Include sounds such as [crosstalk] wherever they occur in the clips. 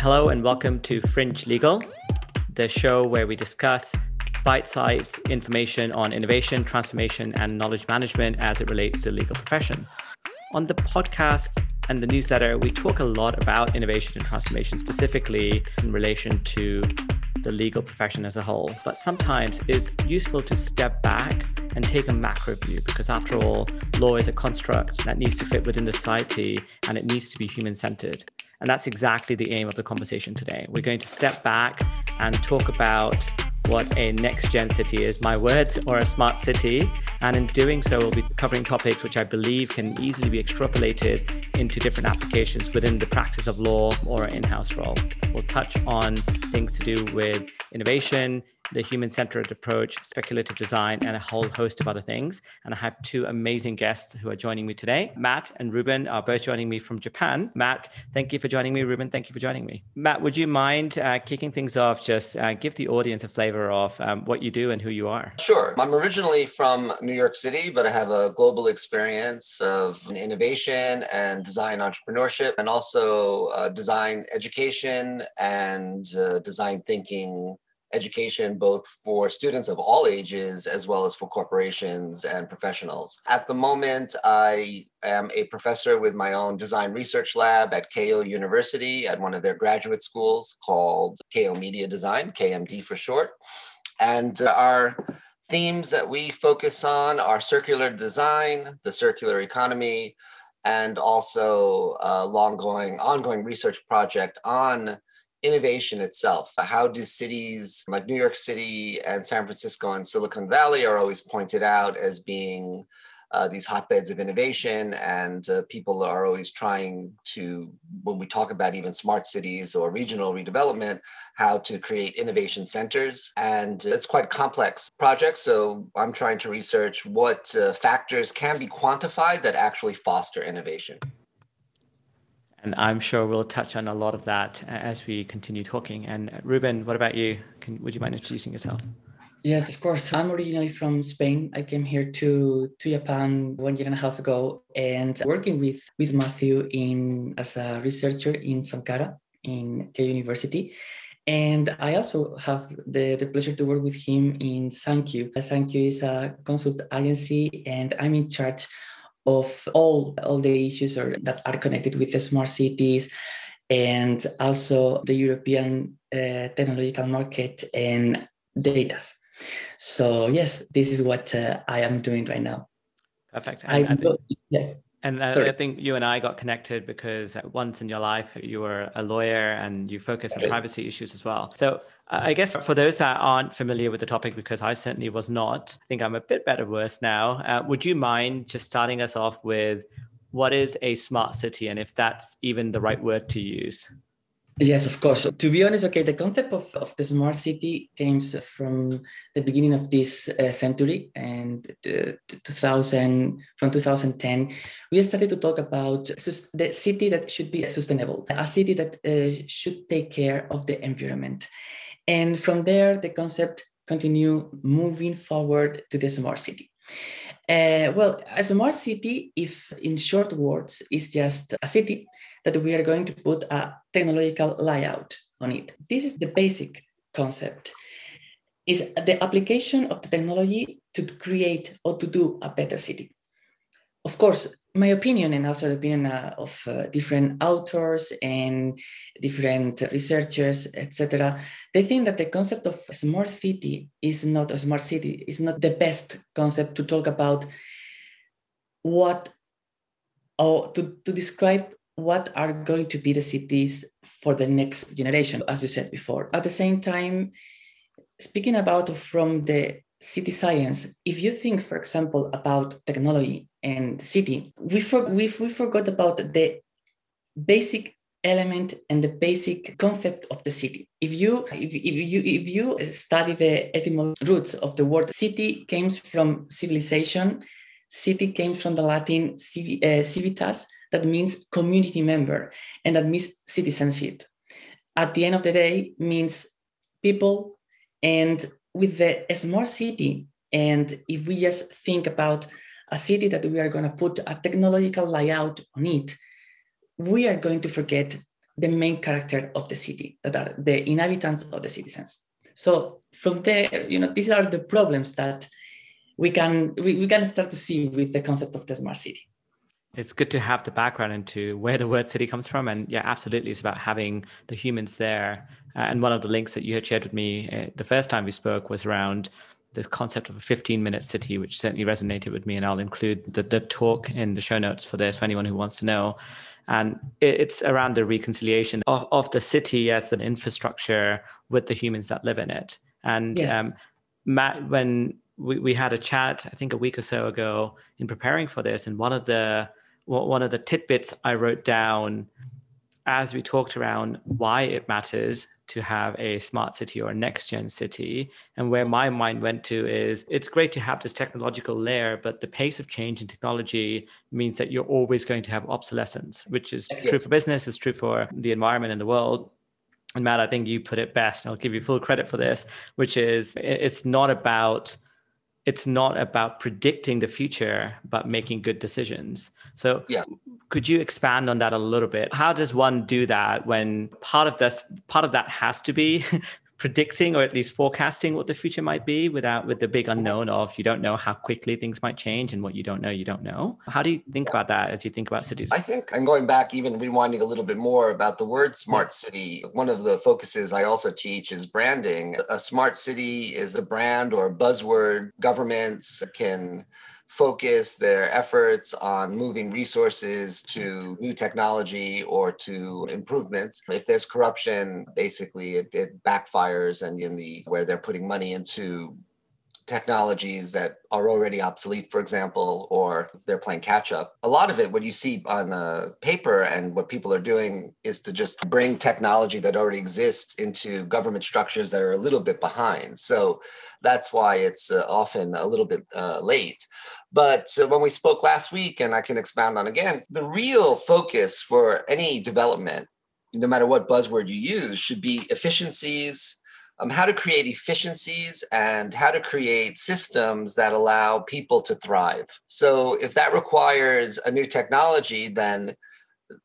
Hello, and welcome to Fringe Legal, the show where we discuss bite sized information on innovation, transformation, and knowledge management as it relates to the legal profession. On the podcast and the newsletter, we talk a lot about innovation and transformation, specifically in relation to the legal profession as a whole. But sometimes it's useful to step back and take a macro view because, after all, law is a construct that needs to fit within the society and it needs to be human centered. And that's exactly the aim of the conversation today. We're going to step back and talk about what a next gen city is, my words, or a smart city. And in doing so, we'll be covering topics which I believe can easily be extrapolated into different applications within the practice of law or in house role. We'll touch on things to do with innovation, the human centered approach, speculative design, and a whole host of other things. And I have two amazing guests who are joining me today. Matt and Ruben are both joining me from Japan. Matt, thank you for joining me. Ruben, thank you for joining me. Matt, would you mind uh, kicking things off? Just uh, give the audience a flavor of um, what you do and who you are. Sure. I'm originally from New York City, but I have a global experience of innovation and design entrepreneurship, and also uh, design education and uh, design thinking education both for students of all ages as well as for corporations and professionals. At the moment, I am a professor with my own design research lab at Keio University at one of their graduate schools called Keio Media Design, KMD for short. And uh, our themes that we focus on are circular design, the circular economy, and also a long going ongoing research project on innovation itself. How do cities like New York City and San Francisco and Silicon Valley are always pointed out as being uh, these hotbeds of innovation, and uh, people are always trying to, when we talk about even smart cities or regional redevelopment, how to create innovation centers. And it's quite complex project. So I'm trying to research what uh, factors can be quantified that actually foster innovation. And I'm sure we'll touch on a lot of that as we continue talking. And uh, Ruben, what about you? Can, would you mind introducing yourself? Yes, of course. I'm originally from Spain. I came here to, to Japan one year and a half ago and working with, with Matthew in as a researcher in Sankara in Keio University. And I also have the, the pleasure to work with him in Sankyu. Sankyu is a consult agency and I'm in charge of all, all the issues are, that are connected with the smart cities and also the European uh, technological market and data. So yes, this is what uh, I am doing right now. Perfect. I, I think, yeah. And uh, I think you and I got connected because once in your life you were a lawyer and you focus on privacy issues as well. So I guess for those that aren't familiar with the topic, because I certainly was not, I think I'm a bit better worse now. Uh, would you mind just starting us off with what is a smart city and if that's even the right word to use? Yes, of course. To be honest, okay, the concept of, of the smart city came from the beginning of this uh, century and the, the 2000 from 2010. We started to talk about the city that should be sustainable, a city that uh, should take care of the environment. And from there, the concept continue moving forward to the smart city. Uh, well, a smart city, if in short words, is just a city that we are going to put a technological layout on it. This is the basic concept. Is the application of the technology to create or to do a better city. Of course, my opinion and also the opinion uh, of uh, different authors and different researchers, etc., they think that the concept of smart city is not a smart city, is not the best concept to talk about what or to, to describe what are going to be the cities for the next generation, as you said before. At the same time, speaking about from the city science, if you think, for example, about technology and city, we, for, we, we forgot about the basic element and the basic concept of the city. If you if, if you if you study the etymology roots of the word city comes from civilization, city came from the Latin uh, civitas, that means community member, and that means citizenship. At the end of the day, means people, and with the small city, and if we just think about a city that we are going to put a technological layout on it, we are going to forget the main character of the city, that are the inhabitants of the citizens. So from there, you know, these are the problems that we can we, we can start to see with the concept of the smart city. It's good to have the background into where the word city comes from. And yeah absolutely it's about having the humans there. Uh, and one of the links that you had shared with me uh, the first time we spoke was around the concept of a 15 minute city which certainly resonated with me and i'll include the, the talk in the show notes for this for anyone who wants to know and it's around the reconciliation of, of the city as an infrastructure with the humans that live in it and yes. um, matt when we, we had a chat i think a week or so ago in preparing for this and one of the one of the tidbits i wrote down as we talked around why it matters to have a smart city or a next gen city and where my mind went to is it's great to have this technological layer but the pace of change in technology means that you're always going to have obsolescence which is yes. true for business is true for the environment and the world and matt i think you put it best i'll give you full credit for this which is it's not about it's not about predicting the future but making good decisions so yeah. could you expand on that a little bit how does one do that when part of this part of that has to be [laughs] predicting or at least forecasting what the future might be without with the big unknown of you don't know how quickly things might change and what you don't know you don't know. How do you think about that as you think about cities? I think i'm going back even rewinding a little bit more about the word smart city. One of the focuses i also teach is branding. A smart city is a brand or a buzzword. Governments can focus their efforts on moving resources to new technology or to improvements. If there's corruption, basically it, it backfires and in the where they're putting money into technologies that are already obsolete, for example, or they're playing catch up. A lot of it, what you see on paper and what people are doing is to just bring technology that already exists into government structures that are a little bit behind. So that's why it's uh, often a little bit uh, late. But uh, when we spoke last week, and I can expound on again, the real focus for any development, no matter what buzzword you use, should be efficiencies, um, how to create efficiencies and how to create systems that allow people to thrive. So, if that requires a new technology, then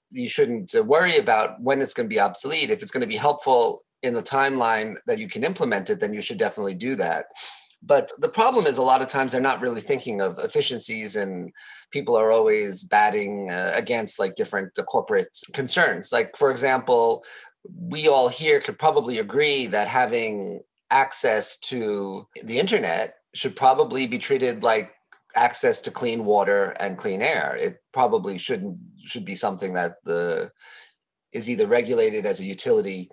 you shouldn't worry about when it's going to be obsolete. If it's going to be helpful in the timeline that you can implement it, then you should definitely do that. But the problem is a lot of times they're not really thinking of efficiencies, and people are always batting uh, against like different uh, corporate concerns. Like, for example, we all here could probably agree that having access to the internet should probably be treated like access to clean water and clean air. It probably shouldn't should be something that the is either regulated as a utility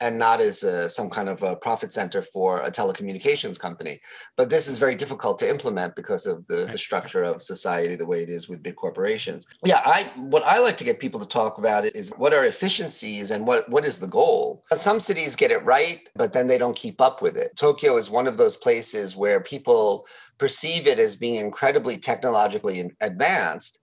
and not as a, some kind of a profit center for a telecommunications company. But this is very difficult to implement because of the, the, structure of society, the way it is with big corporations. Yeah, I what I like to get people to talk about is what are efficiencies and what what is the goal. Some cities get it right, but then they don't keep up with it. Tokyo is one of those places where people perceive it as being incredibly technologically advanced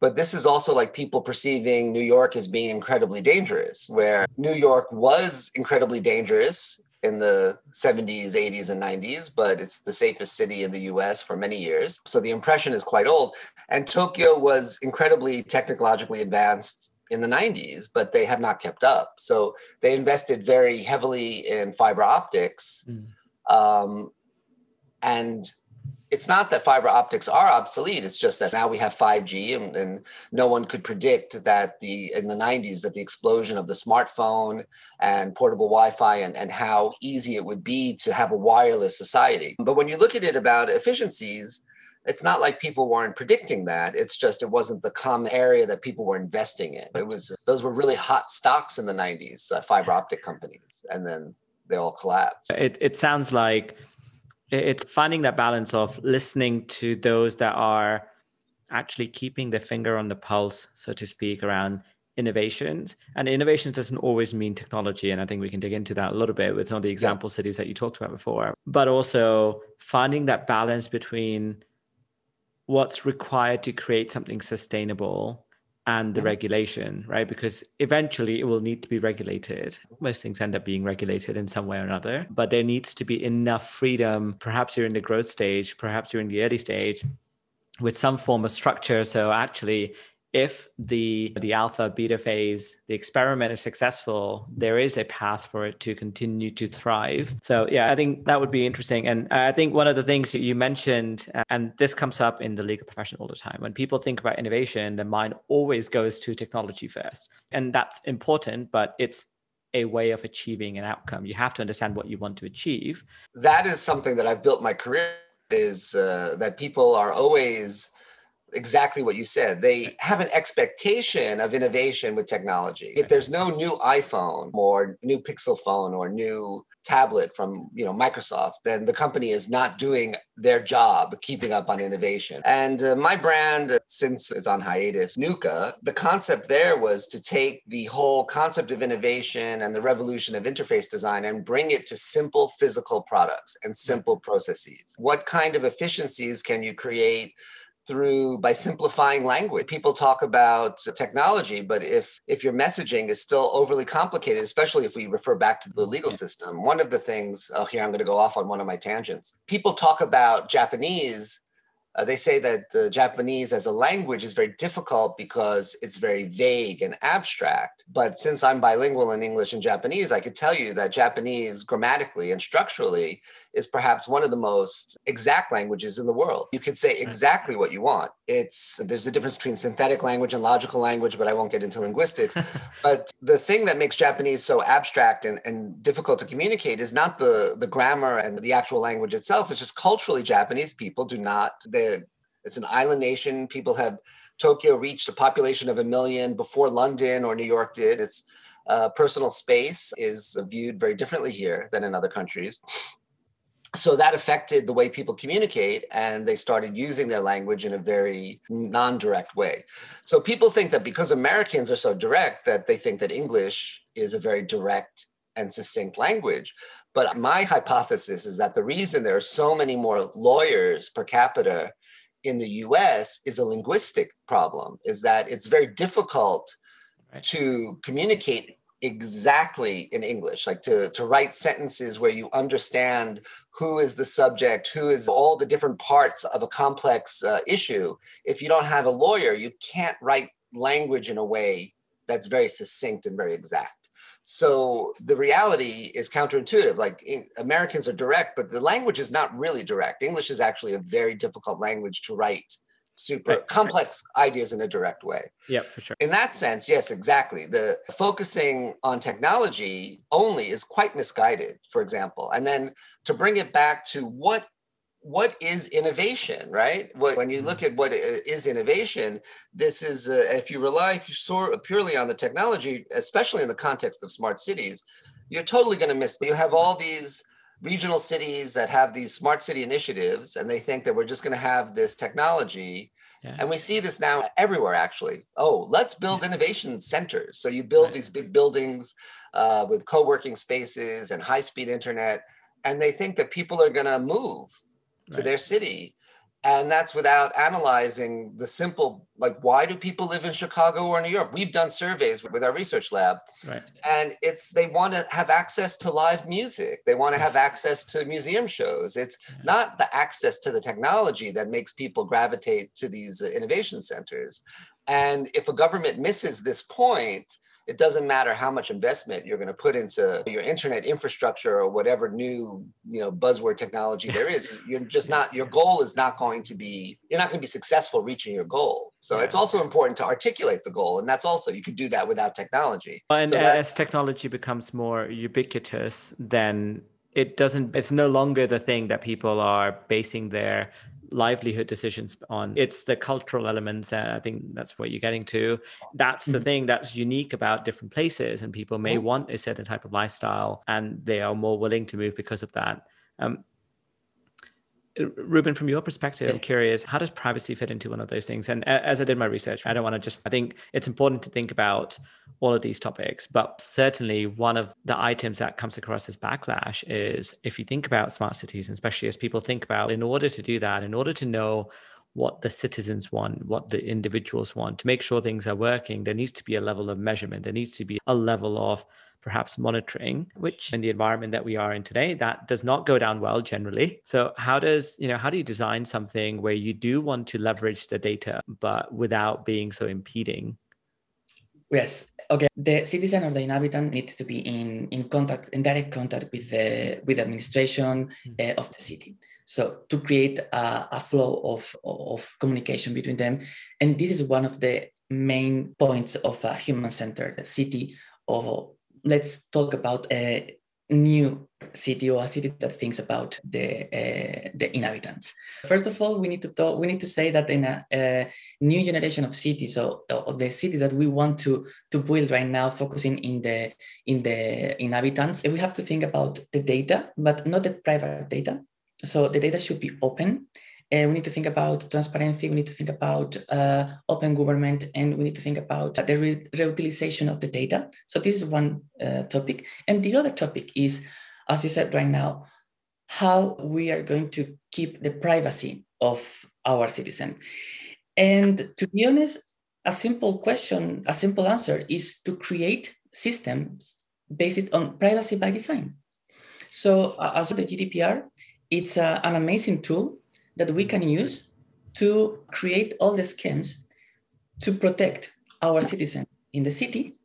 but this is also like people perceiving New York as being incredibly dangerous, where New York was incredibly dangerous in the 70s, 80s, and 90s, but it's the safest city in the US for many years. So the impression is quite old. And Tokyo was incredibly technologically advanced in the 90s, but they have not kept up. So they invested very heavily in fiber optics. Mm. Um, and it's not that fiber optics are obsolete it's just that now we have 5g and, and, no one could predict that the in the 90s that the explosion of the smartphone and portable wi-fi and, and how easy it would be to have a wireless society. But when you look at it about efficiencies it's not like people weren't predicting that it's just it wasn't the common area that people were investing in. It was those were really hot stocks in the 90s uh, fiber optic companies and then they all collapsed. It, it sounds like it's finding that balance of listening to those that are actually keeping their finger on the pulse, so to speak, around innovations. And innovations doesn't always mean technology. And I think we can dig into that a little bit with some of the example yeah. cities that you talked about before. But also finding that balance between what's required to create something sustainable and the regulation, right? Because eventually it will need to be regulated. Most things end up being regulated in some way or another, but there needs to be enough freedom, perhaps during the growth stage, perhaps during the early stage, with some form of structure. So actually, if the the alpha beta phase the experiment is successful there is a path for it to continue to thrive. So yeah i think that would be interesting. And i think one of the things you mentioned and this comes up in the legal profession all the time when people think about innovation their mind always goes to technology first. And that's important but it's a way of achieving an outcome. You have to understand what you want to achieve. That is something that i've built my career is uh, that people are always exactly what you said. They have an expectation of innovation with technology. If there's no new iPhone or new Pixel phone or new tablet from you know Microsoft, then the company is not doing their job keeping up on innovation. And uh, my brand, since it's on hiatus, Nuka, the concept there was to take the whole concept of innovation and the revolution of interface design and bring it to simple physical products and simple processes. What kind of efficiencies can you create? Through by simplifying language. People talk about technology but if if your messaging is still overly complicated especially if we refer back to the legal system one of the things oh here i'm going to go off on one of my tangents. People talk about japanese uh, they say that uh, Japanese as a language is very difficult because it's very vague and abstract. But since I'm bilingual in English and Japanese, I could tell you that Japanese grammatically and structurally is perhaps one of the most exact languages in the world. You could say exactly what you want. It's there's a difference between synthetic language and logical language, but I won't get into linguistics. [laughs] but the thing that makes Japanese so abstract and, and difficult to communicate is not the, the grammar and the actual language itself. It's just culturally Japanese people do not, they, it's an island nation. People have Tokyo reached a population of a million before London or New York did. It's uh, personal space is viewed very differently here than in other countries so that affected the way people communicate and they started using their language in a very non-direct way so people think that because americans are so direct that they think that english is a very direct and succinct language but my hypothesis is that the reason there are so many more lawyers per capita in the us is a linguistic problem is that it's very difficult right. to communicate exactly in English, like to, to write sentences where you understand who is the subject, who is all the different parts of a complex uh, issue. If you don't have a lawyer, you can't write language in a way that's very succinct and very exact. So the reality is counterintuitive. Like Americans are direct, but the language is not really direct. English is actually a very difficult language to write super right. complex ideas in a direct way. Yeah, for sure. In that sense, yes, exactly. The focusing on technology only is quite misguided, for example. And then to bring it back to what what is innovation, right? What, when you look mm-hmm. at what is innovation, this is uh, if you rely purely on the technology, especially in the context of smart cities, you're totally going to miss. You have all these regional cities that have these smart city initiatives and they think that we're just going to have this technology yeah. and we see this now everywhere actually oh let's build innovation centers so you build right. these big buildings uh, with co-working spaces and high-speed internet and they think that people are going to move to right. their city and that's without analyzing the simple like why do people live in chicago or new york? We've done surveys with our research lab. Right. and it's they want to have access to live music. They want to have access to museum shows. It's not the access to the technology that makes people gravitate to these innovation centers. And if a government misses this point it doesn't matter how much investment you're going to put into your internet infrastructure or whatever new you know buzzword technology there is [laughs] you're just not your goal is not going to be you're not going to be successful reaching your goal. So yeah. it's also important to articulate the goal and that's also you could do that without technology. And so as technology becomes more ubiquitous then it doesn't it's no longer the thing that people are basing their livelihood decisions on. It's the cultural elements uh, i think that's what you're getting to. That's the mm-hmm. thing that's unique about different places and people may want a certain type of lifestyle and they are more willing to move because of that. Um, Ruben, from your perspective, I'm curious, how does privacy fit into one of those things? And as I did my research, I don't want to just, I think it's important to think about all of these topics, but certainly one of the items that comes across as backlash is if you think about smart cities, and especially as people think about in order to do that, in order to know what the citizens want, what the individuals want. To make sure things are working, there needs to be a level of measurement. There needs to be a level of perhaps monitoring, which in the environment that we are in today, that does not go down well generally. So how does, you know, how do you design something where you do want to leverage the data, but without being so impeding? Yes. Okay. The citizen or the inhabitant needs to be in, in contact, in direct contact with the with the administration uh, of the city. So to create a, a flow of, of communication between them. And this is one of the main points of a human-centered city or let's talk about a new city or a city that thinks about the uh, the inhabitants. First of all, we need to talk. We need to say that in a, a new generation of cities, or, or, the city that we want to to build right now, focusing in the in the inhabitants, we have to think about the data, but not the private data. So the data should be open uh, we need to think about transparency. We need to think about uh, open government, and we need to think about the re- reutilization of the data. So this is one uh, topic, and the other topic is, as you said right now, how we are going to keep the privacy of our citizen. And to be honest, a simple question, a simple answer is to create systems based on privacy by design. So, as the GDPR, it's uh, an amazing tool that we can use to create all the schemes to protect our citizens in the city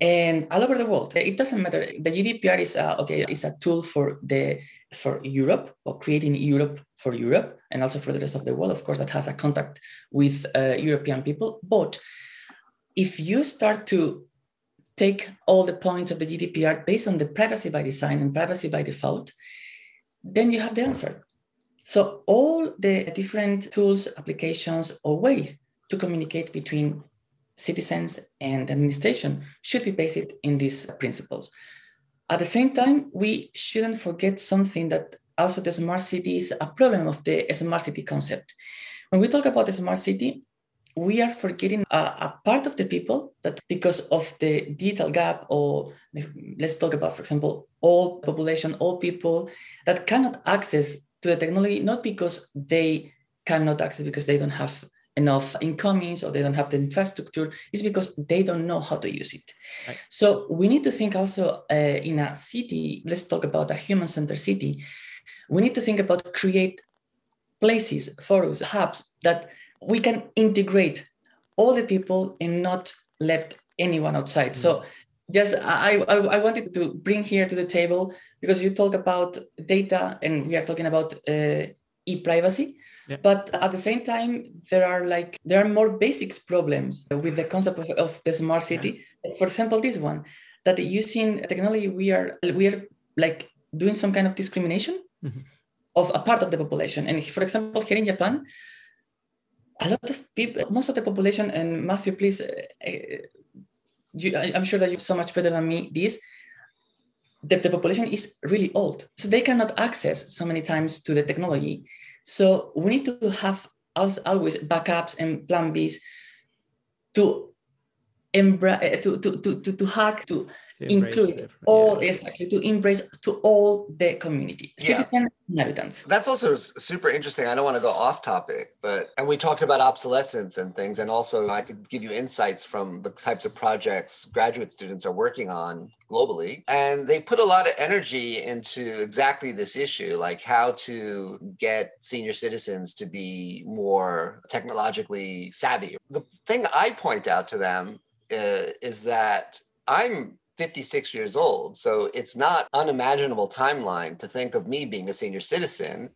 and all over the world. It doesn't matter. The GDPR is a, okay is a tool for the for Europe or creating Europe for Europe and also for the rest of the world. Of course, that has a contact with uh, European people. But if you start to take all the points of the GDPR based on the privacy by design and privacy by default, then you have the answer. So all the different tools, applications, or ways to communicate between citizens and administration should be based in these principles. At the same time, we shouldn't forget something that also the smart city is a problem of the smart city concept. When we talk about the smart city, we are forgetting a, a, part of the people that because of the digital gap or let's talk about for example all population all people that cannot access to the technology, not because they cannot access because they don't have enough incomings or they don't have the infrastructure it's because they don't know how to use it right. so we need to think also uh, in a city let's talk about a human-centered city we need to think about create places forums hubs that we can integrate all the people and not left anyone outside mm-hmm. so just I, I i wanted to bring here to the table because you talk about data and we are talking about uh, e-privacy yeah. but at the same time there are like there are more basics problems with the concept of, of the smart city yeah. for example this one that using technology we are we are like doing some kind of discrimination mm-hmm. of a part of the population and for example here in japan a lot of people most of the population and matthew please uh you, I, am sure that you're so much better than me this the, the population is really old. So they cannot access so many times to the technology. So we need to have always backups and plan Bs to embrace to, to, to, to, to hack to include all yeah. exactly to embrace to all the community yeah. inhabitants that's also super interesting i don't want to go off topic but and we talked about obsolescence and things and also i could give you insights from the types of projects graduate students are working on globally and they put a lot of energy into exactly this issue like how to get senior citizens to be more technologically savvy the thing i point out to them uh, is that I'm 56 years old. So it's not unimaginable timeline to think of me being a senior citizen.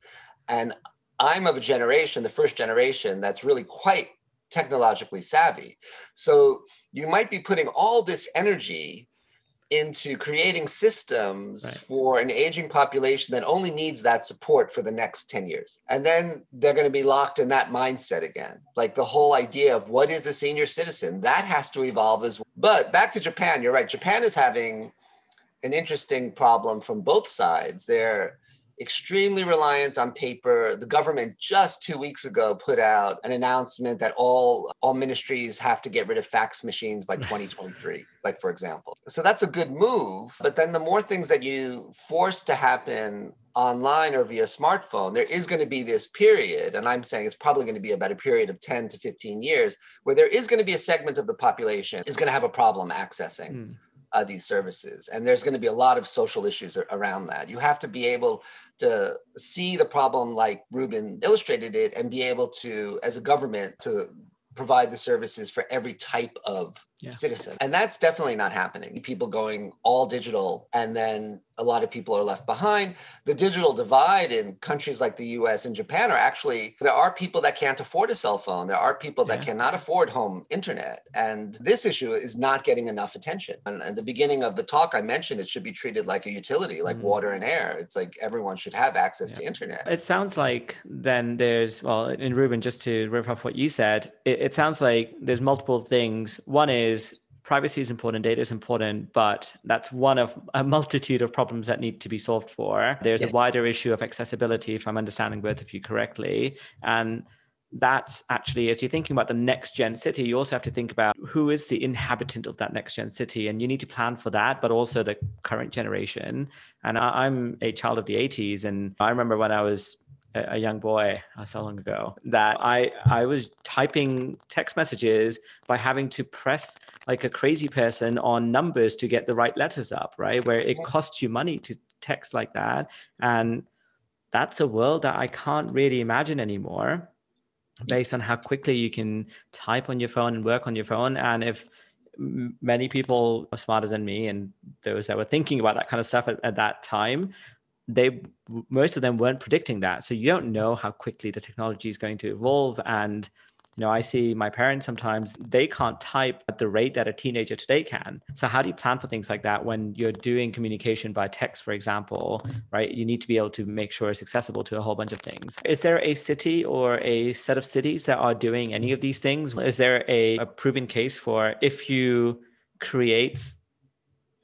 And I'm of a generation, the first generation, that's really quite technologically savvy. So you might be putting all this energy into creating systems right. for an aging population that only needs that support for the next 10 years. And then they're going to be locked in that mindset again. Like the whole idea of what is a senior citizen, that has to evolve as well. But back to Japan, you're right. Japan is having an interesting problem from both sides. They're extremely reliant on paper. The government just two weeks ago put out an announcement that all all ministries have to get rid of fax machines by 2023, like for example. So that's a good move. But then the more things that you force to happen online or via smartphone, there is going to be this period, and I'm saying it's probably going to be about a period of 10 to 15 years, where there is going to be a segment of the population is going to have a problem accessing. Mm. Uh, these services. And there's going to be a lot of social issues around that. You have to be able to see the problem like Ruben illustrated it and be able to, as a government, to provide the services for every type of yeah. citizen. And that's definitely not happening. People going all digital and then a lot of people are left behind. The digital divide in countries like the US and Japan are actually, there are people that can't afford a cell phone. There are people yeah. that cannot afford home internet. And this issue is not getting enough attention. And at the beginning of the talk, I mentioned it should be treated like a utility, like mm. water and air. It's like everyone should have access yeah. to internet. It sounds like then there's, well, in Ruben, just to riff off what you said, it, it sounds like there's multiple things. One is privacy is important, data is important, but that's one of a multitude of problems that need to be solved for. There's yes. a wider issue of accessibility, if I'm understanding both of you correctly. And that's actually, as you're thinking about the next gen city, you also have to think about who is the inhabitant of that next gen city. And you need to plan for that, but also the current generation. And I'm a child of the 80s. And I remember when I was a, young boy uh, so long ago that I I was typing text messages by having to press like a crazy person on numbers to get the right letters up, right? Where it costs you money to text like that, and that's a world that I can't really imagine anymore, based on how quickly you can type on your phone and work on your phone, and if many people are smarter than me and those that were thinking about that kind of stuff at, at that time they most of them weren't predicting that. So you don't know how quickly the technology is going to evolve. And you know i see my parents sometimes they can't type at the rate that a teenager today can. So how do you plan for things like that when you're doing communication by text for example right? You need to be able to make sure it's accessible to a whole bunch of things. Is there a city or a set of cities that are doing any of these things? Is there a, a proven case for if you create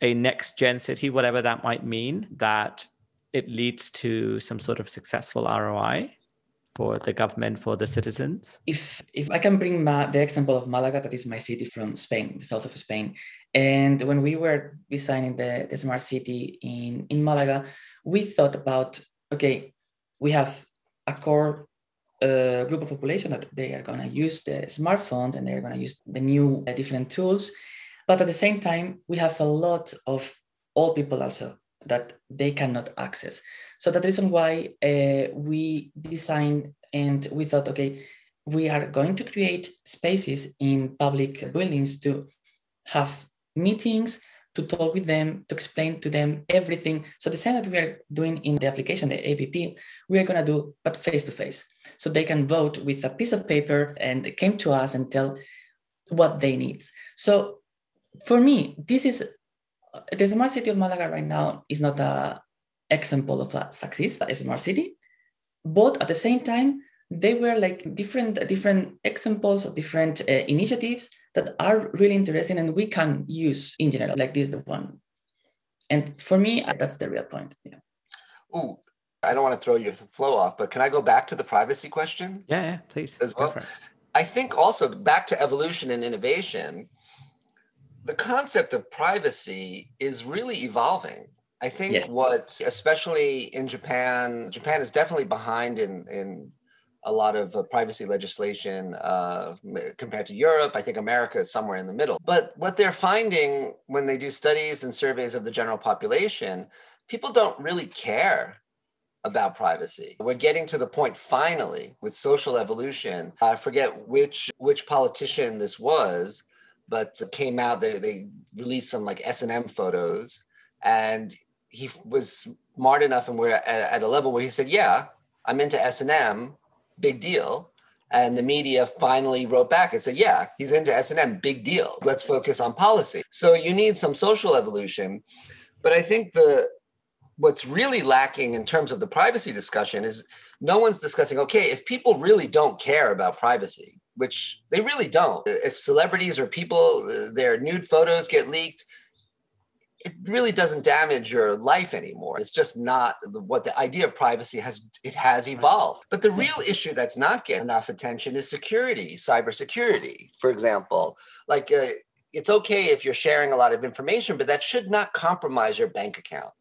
a next gen city whatever that might mean that it leads to some sort of successful ROI for the government, for the citizens? If if I can bring the example of Malaga, that is my city from Spain, the south of Spain, and when we were designing the, the smart city in, in Malaga, we thought about okay, we have a core uh, group of population that they are going to use the smartphone and they're going to use the new uh, different tools, but at the same time, we have a lot of old people also that they cannot access. So the reason why uh, we designed and we thought, okay, we are going to create spaces in public buildings to have meetings, to talk with them, to explain to them everything. So the same that we are doing in the application, the APP, we are going to do, but face to face. So they can vote with a piece of paper and they came to us and tell what they need. So for me, this is the smart city of Malaga right now is not a example of a success, a smart city, but at the same time, they were like different different examples of different uh, initiatives that are really interesting and we can use in general, like this the one. And for me, that's the real point. Yeah. Ooh, I don't want to throw your flow off, but can I go back to the privacy question? Yeah, yeah please. As well. I think also back to evolution and innovation the concept of privacy is really evolving. I think yeah. what, especially in Japan, Japan is definitely behind in in a lot of uh, privacy legislation uh, compared to Europe. I think America is somewhere in the middle. But what they're finding when they do studies and surveys of the general population, people don't really care about privacy. We're getting to the point finally with social evolution. I forget which which politician this was but came out they, they released some like s&m photos and he was smart enough and we're at, at a level where he said yeah i'm into s&m big deal. And the media finally wrote back and said yeah he's into s&m big deal. Let's focus on policy. So you need some social evolution but i think the what's really lacking in terms of the privacy discussion is no one's discussing okay if people really don't care about privacy which they really don't. If celebrities or people, their nude photos get leaked, it really doesn't damage your life anymore. It's just not what the idea of privacy has. It has evolved, but the real issue that's not getting enough attention is security, cybersecurity, for example. Like uh, it's okay if you're sharing a lot of information, but that should not compromise your bank account.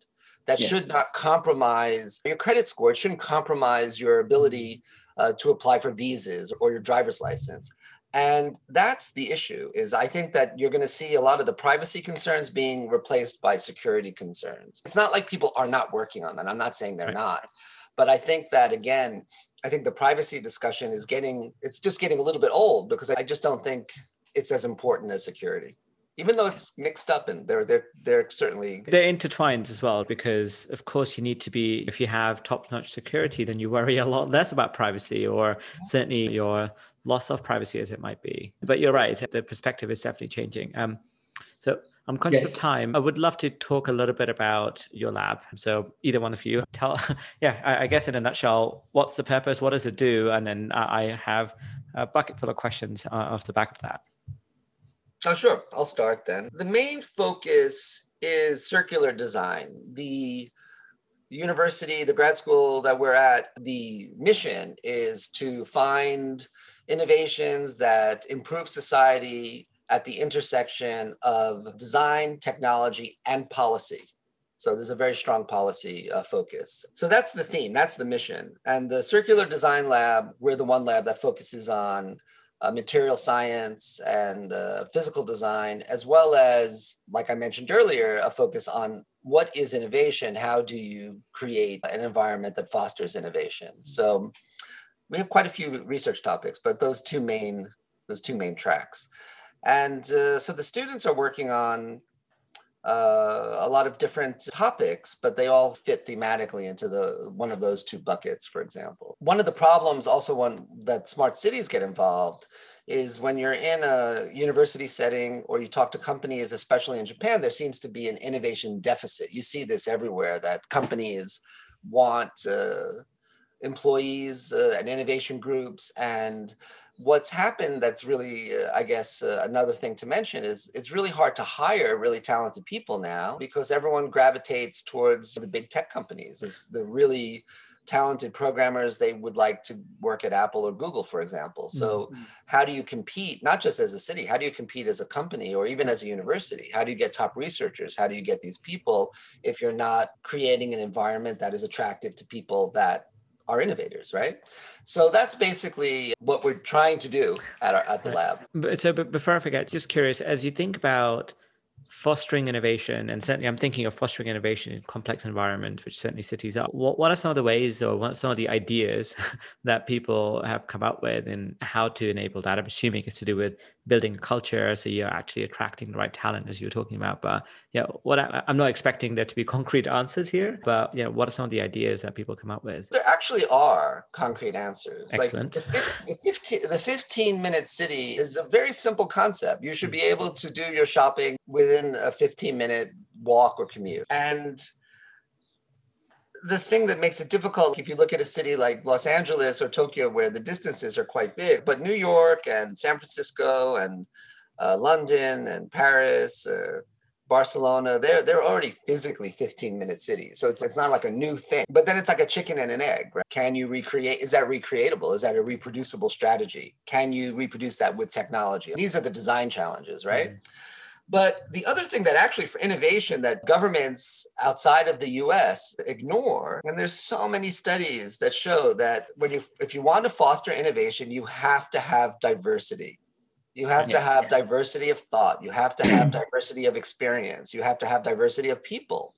that yes. should not compromise your credit score. It shouldn't compromise your ability uh, to apply for visas or your driver's license. And that's the issue is I think that you're going to see a lot of the privacy concerns being replaced by security concerns. It's not like people are not working on that. I'm not saying they're right. not. But I think that again, I think the privacy discussion is getting it's just getting a little bit old because I just don't think it's as important as security even though it's mixed up and they're they're they're certainly they're intertwined as well because of course you need to be if you have top-notch security then you worry a lot less about privacy or certainly your loss of privacy as it might be. But you're right the perspective is definitely changing. Um so i'm conscious yes. of time. I would love to talk a little bit about your lab. So either one of you [laughs] tell yeah I, I guess in a nutshell what's the purpose? What does it do? And then i have a bucket full of questions uh, off the back of that Oh, sure. I'll start then. The main focus is circular design. The university, the grad school that we're at, the mission is to find innovations that improve society at the intersection of design, technology, and policy. So there's a very strong policy uh, focus. So that's the theme, that's the mission. And the Circular Design Lab, we're the one lab that focuses on uh, material science and uh, physical design, as well as, like I mentioned earlier, a focus on what is innovation? How do you create an environment that fosters innovation? So we have quite a few research topics, but those two main those two main tracks. And uh, so the students are working on uh, a lot of different topics, but they all fit thematically into the one of those two buckets, for example. One of the problems also one that smart cities get involved is when you're in a university setting or you talk to companies, especially in Japan, there seems to be an innovation deficit. You see this everywhere that companies want uh, employees uh, and innovation groups and what's happened that's really uh, i guess uh, another thing to mention is it's really hard to hire really talented people now because everyone gravitates towards the big tech companies. The really talented programmers they would like to work at apple or google for example. So mm-hmm. how do you compete not just as a city how do you compete as a company or even as a university? How do you get top researchers? How do you get these people if you're not creating an environment that is attractive to people that are innovators, right? So that's basically what we're trying to do at our at the lab. But so, but before I forget, just curious, as you think about fostering innovation, and certainly I'm thinking of fostering innovation in complex environments, which certainly cities are. What, what are some of the ways or what some of the ideas [laughs] that people have come up with in how to enable that? I'm assuming it's to do with building a culture so you're actually attracting the right talent as you were talking about. But yeah, what I, am not expecting there to be [laughs] concrete answers here, but yeah, what are some of the ideas that people come up with? There actually are concrete answers. Excellent. Like the, the, 15, the 15 minute city is a very simple concept. You should be able to do your shopping within within a 15 minute walk or commute. And the thing that makes it difficult, if you look at a city like Los Angeles or Tokyo, where the distances are quite big, but New York and San Francisco and uh, London and Paris, uh, Barcelona, they're they're already physically 15 minute cities. So it's it's not like a new thing. But then it's like a chicken and an egg, right? Can you recreate? Is that recreatable? Is that a reproducible strategy? Can you reproduce that with technology? These are the design challenges, right? Mm-hmm. But the other thing that actually for innovation that governments outside of the US ignore, and there's so many studies that show that when you if you want to foster innovation, you have to have diversity. You have yes. to have diversity of thought. You have to have diversity of experience. You have to have diversity of people.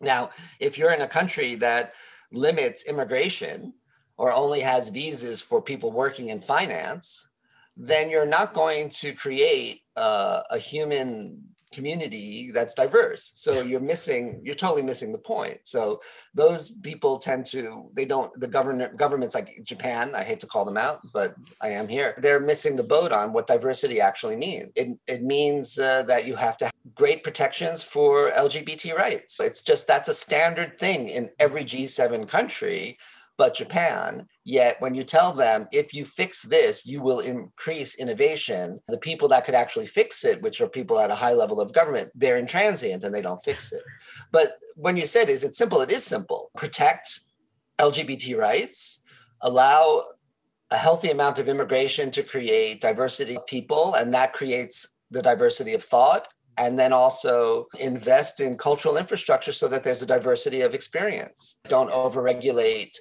Now, if you're in a country that limits immigration or only has visas for people working in finance, then you're not going to create uh, a human community that's diverse. So you're missing you're totally missing the point. So those people tend to they don't the government governments like japan i hate to call them out but i am here they're missing the boat on what diversity actually means. It, it means uh, that you have to have great protections for lgbt rights. It's just that's a standard thing in every g7 country but Japan. Yet when you tell them, if you fix this, you will increase innovation, the people that could actually fix it, which are people at a high level of government, they're intransient and they don't fix it. But when you said, is it simple? It is simple. Protect LGBT rights, allow a healthy amount of immigration to create diversity of people, and that creates the diversity of thought and then also invest in cultural infrastructure so that there's a diversity of experience. Don't overregulate.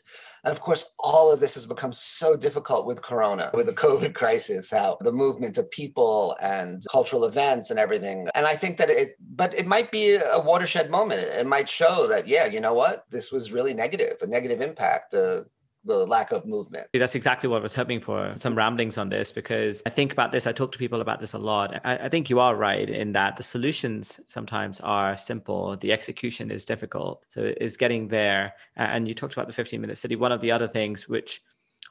And of course, all of this has become so difficult with Corona, with the [laughs] COVID crisis, how the movement of people and cultural events and everything. And I think that it, but it might be a watershed moment. It might show that, yeah, you know what? This was really negative, a negative impact. The the lack of movement. That's exactly what I was hoping for. Some ramblings on this because I think about this. I talk to people about this a lot. I, I, think you are right in that the solutions sometimes are simple, the execution is difficult. So it's getting there. And you talked about the 15 minute city. One of the other things which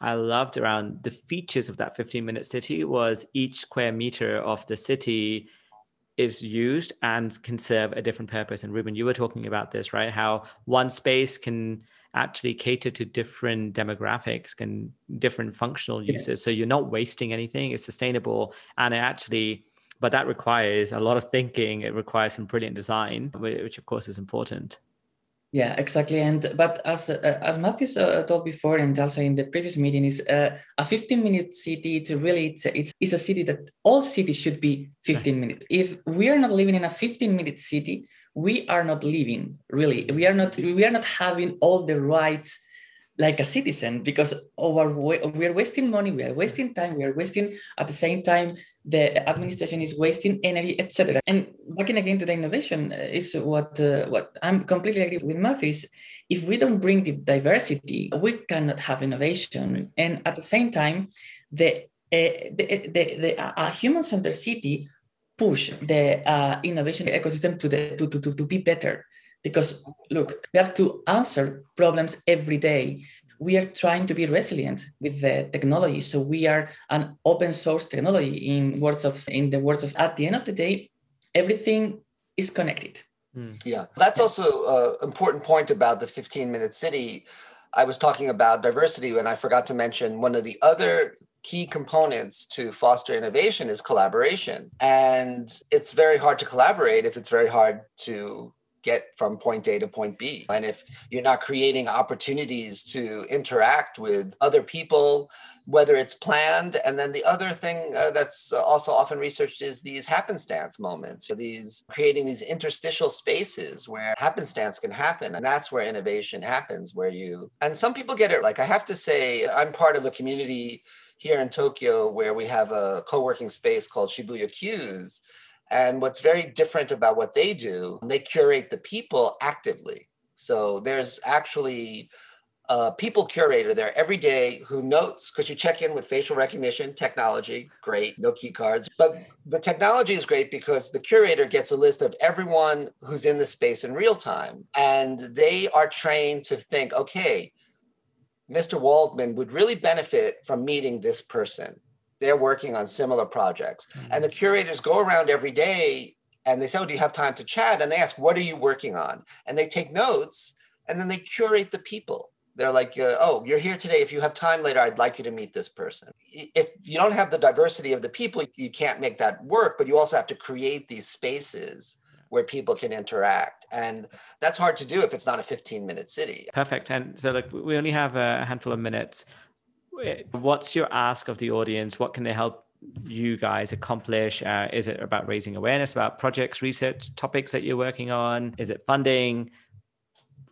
I loved around the features of that 15 minute city was each square meter of the city is used and can serve a different purpose. And Ruben, you were talking about this, right? How one space can actually cater to different demographics and different functional uses. Yeah. So you're not wasting anything. It's sustainable, and it actually, but that requires a lot of thinking. It requires some brilliant design, which of course is important. Yeah, exactly. And but as uh, as Matthew uh, told before, and also in the previous meeting, is uh, a 15 minute city. It's really it's a, it's, it's a city that all cities should be 15 minutes. If we are not living in a 15 minute city, we are not living really. We are not we are not having all the rights like a citizen because our we are wasting money we are wasting time we are wasting at the same time the administration is wasting energy etc and backing again to the innovation uh, is what uh, what i'm completely agree with Matthew if we don't bring the diversity we cannot have innovation. And at the same time the uh, the, the, the a human-centered city push the uh, innovation ecosystem to the to, to, to, to be better. Because look we have to answer problems every day. We are trying to be resilient with the technology. So we are an open source technology in words of in the words of at the end of the day everything is connected. Hmm. yeah. That's also an important point about the 15 minute city. I was talking about diversity and i forgot to mention one of the other key components to foster innovation is collaboration. And it's very hard to collaborate if it's very hard to get from point A to point B. And if you're not creating opportunities to interact with other people, whether it's planned, and then the other thing uh, that's also often researched is these happenstance moments, these creating these interstitial spaces where happenstance can happen. And that's where innovation happens, where you, and some people get it like, I have to say, I'm part of a community here in Tokyo where we have a co-working space called Shibuya Q's. And what's very different about what they do, they curate the people actively. So there's actually a people curator there every day who notes because you check in with facial recognition technology great no key cards but the technology is great because the curator gets a list of everyone who's in the space in real time and they are trained to think okay Mr. Waldman would really benefit from meeting this person. They're working on similar projects. Mm-hmm. And the curators go around every day and they say, Oh, do you have time to chat? And they ask, What are you working on? And they take notes and then they curate the people. They're like, uh, Oh, you're here today. If you have time later, I'd like you to meet this person. If you don't have the diversity of the people, you can't make that work, but you also have to create these spaces where people can interact. And that's hard to do if it's not a 15 minute city. Perfect. And so, like, we only have a handful of minutes. What's your ask of the audience? What can they help you guys accomplish? Uh, is it about raising awareness about projects, research, topics that you're working on? Is it funding?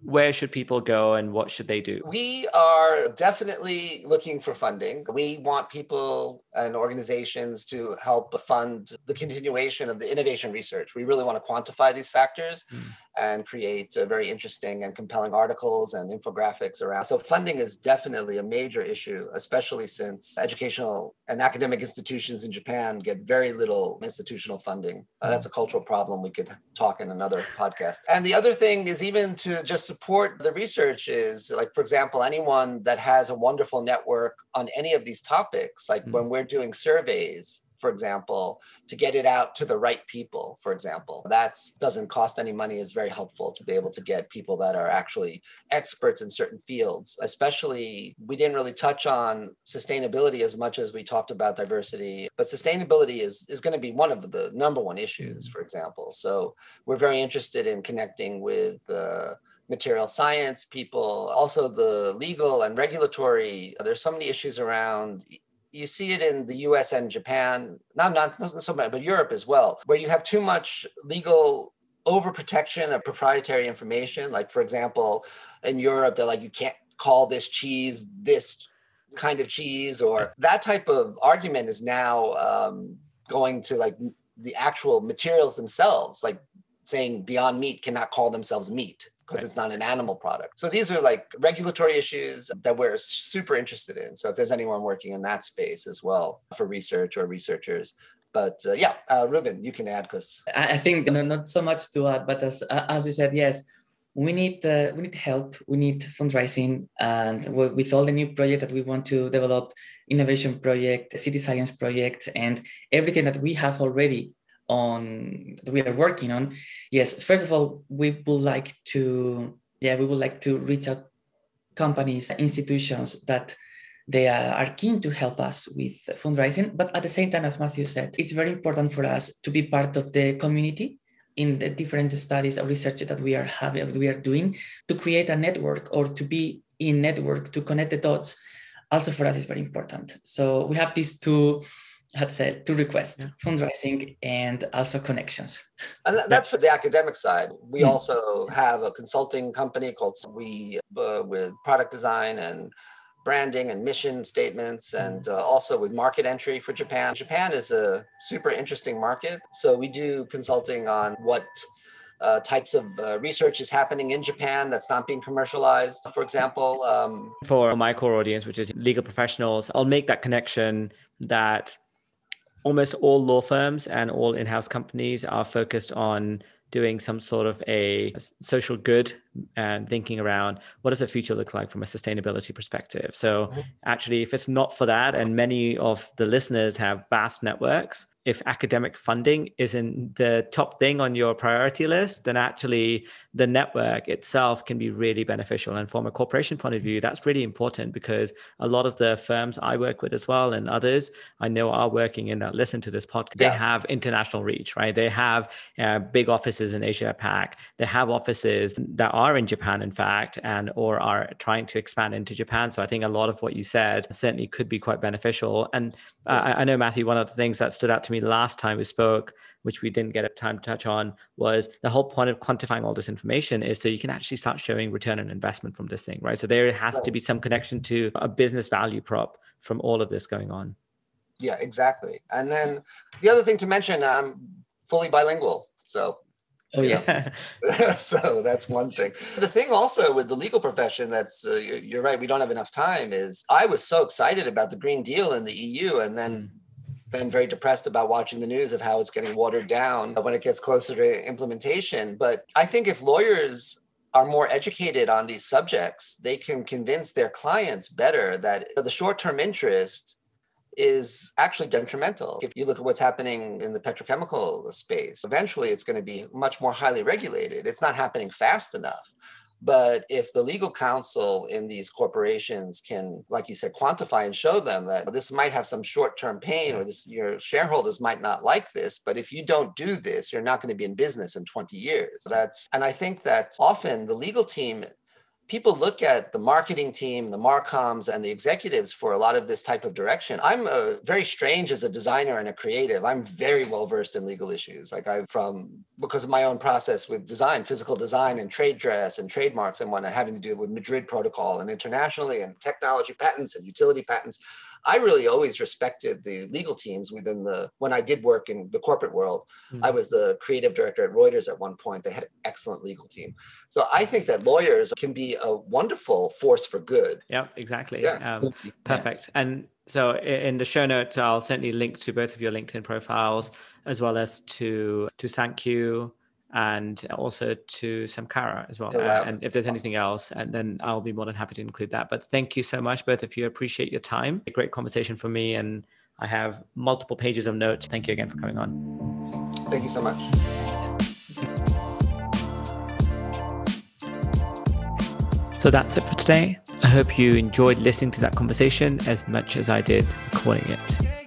Where should people go and what should they do? We are definitely looking for funding. We want people and organizations to help fund the continuation of the innovation research. We really want to quantify these factors mm. and create very interesting and compelling articles and infographics around. So, funding is definitely a major issue, especially since educational and academic institutions in Japan get very little institutional funding. Uh, that's a cultural problem we could talk in another podcast. And the other thing is even to just support the research is like, for example, anyone that has a wonderful network on any of these topics, like mm-hmm. when we're doing surveys, for example, to get it out to the right people, for example. That doesn't cost any money, is very helpful to be able to get people that are actually experts in certain fields. Especially, we didn't really touch on sustainability as much as we talked about diversity, but sustainability is, is going to be one of the number one issues, mm. for example. So we're very interested in connecting with uh, material science people, also the legal and regulatory. There's so many issues around you see it in the US and Japan, not, not, so much, but Europe as well, where you have too much legal overprotection of proprietary information. Like, for example, in Europe, they're like, you can't call this cheese this kind of cheese, or that type of argument is now um, going to like the actual materials themselves, like saying Beyond Meat cannot call themselves meat because right. it's not an animal product. So these are like regulatory issues that we're super interested in. So if there's anyone working in that space as well for research or researchers, but uh, yeah, uh, Ruben, you can add because I think no, not so much to add, but as as you said, yes, we need uh, we need help, we need fundraising, and with all the new project that we want to develop, innovation project, city science project, and everything that we have already on that we are working on. Yes first of all we would like to yeah we would like to reach out companies institutions that they are keen to help us with fundraising. But at the same time as matthew said it's very important for us to be part of the community in the different studies or research that we are having we are doing to create a network or to be in network to connect the dots. Also for us is very important. So we have these two had said to request yeah. fundraising and also connections and that's for the academic side we mm also have a consulting company called we uh, with product design and branding and mission statements and mm. uh, also with market entry for japan japan is a super interesting market so we do consulting on what uh, types of uh, research is happening in Japan that's not being commercialized, for example. Um, for my core audience, which is legal professionals, I'll make that connection that almost all law firms and all in-house companies are focused on doing some sort of a social good and thinking around what does the future look like from a sustainability perspective so mm-hmm. actually if it's not for that and many of the listeners have vast networks if academic funding isn't the top thing on your priority list, then actually the network itself can be really beneficial. And from a corporation point of view, that's really important because a lot of the firms I work with as well and others I know are working in that listen to this podcast. Yeah. They have international reach, right? They have uh, big offices in Asia Pac. They have offices that are in Japan, in fact, and or are trying to expand into Japan. So I think a lot of what you said certainly could be quite beneficial. And yeah. I, I know Matthew, one of the things that stood out to me me last time we spoke, which we didn't get a time to touch on, was the whole point of quantifying all this information is so you can actually start showing return on investment from this thing, right? So there has right. to be some connection to a business value prop from all of this going on. Yeah, exactly. And then the other thing to mention, I'm fully bilingual. So Oh yes. [laughs] so that's one thing. The thing also with the legal profession that's uh, you're, you're, right. We don't have enough time. Is I was so excited about the Green Deal in the EU, and then then very depressed about watching the news of how it's getting watered down when it gets closer to implementation. But I think if lawyers are more educated on these subjects, they can convince their clients better that the short term interest is actually detrimental. If you look at what's happening in the petrochemical space, eventually it's going to be much more highly regulated. It's not happening fast enough. But if the legal counsel in these corporations can, like you said, quantify and show them that this might have some short-term pain or this your shareholders might not like this, but if you don't do this, you're not going to be in business in 20 years. That's and I think that often the legal team people look at the marketing team, the marcoms, and the executives for a lot of this type of direction. I'm uh, very strange as a designer and a creative. I'm very well versed in legal issues. Like I've from because of my own process with design, physical design, and trade dress and trademarks and whatnot, having to do with Madrid Protocol and internationally and technology patents and utility patents. I really always respected the legal teams within the when I did work in the corporate world. Mm-hmm. I was the creative director at Reuters at one point. They had an excellent legal team. So I think that lawyers can be a wonderful force for good. Yeah, exactly. Yeah. Um, perfect. And so in the show notes, I'll certainly link to both of your LinkedIn profiles as well as to to SanQu and also to Samkara as well. And if there's anything else, and then I'll be more than happy to include that. But thank you so much, both of you. Appreciate your time. A great conversation for me, and I have multiple pages of notes. Thank you again for coming on. Thank you so much. So that's it for today. I hope you enjoyed listening to that conversation as much as I did recording it.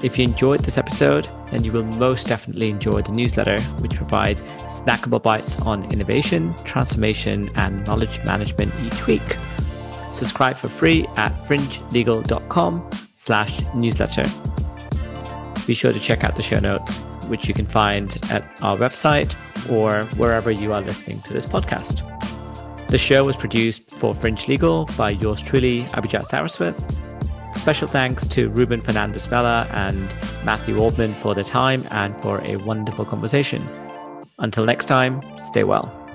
If you enjoyed this episode, then you will most definitely enjoy the newsletter, which provides snackable bites on innovation, transformation, and knowledge management each week. Subscribe for free at fringelegal.com slash newsletter. Be sure to check out the show notes, which you can find at our website or wherever you are listening to this podcast. The show was produced for Fringe Legal by yours truly, Abhijat Saraswat. Special thanks to Ruben Fernandez Vela and Matthew Waldman for their time and for a wonderful conversation. Until next time, stay well.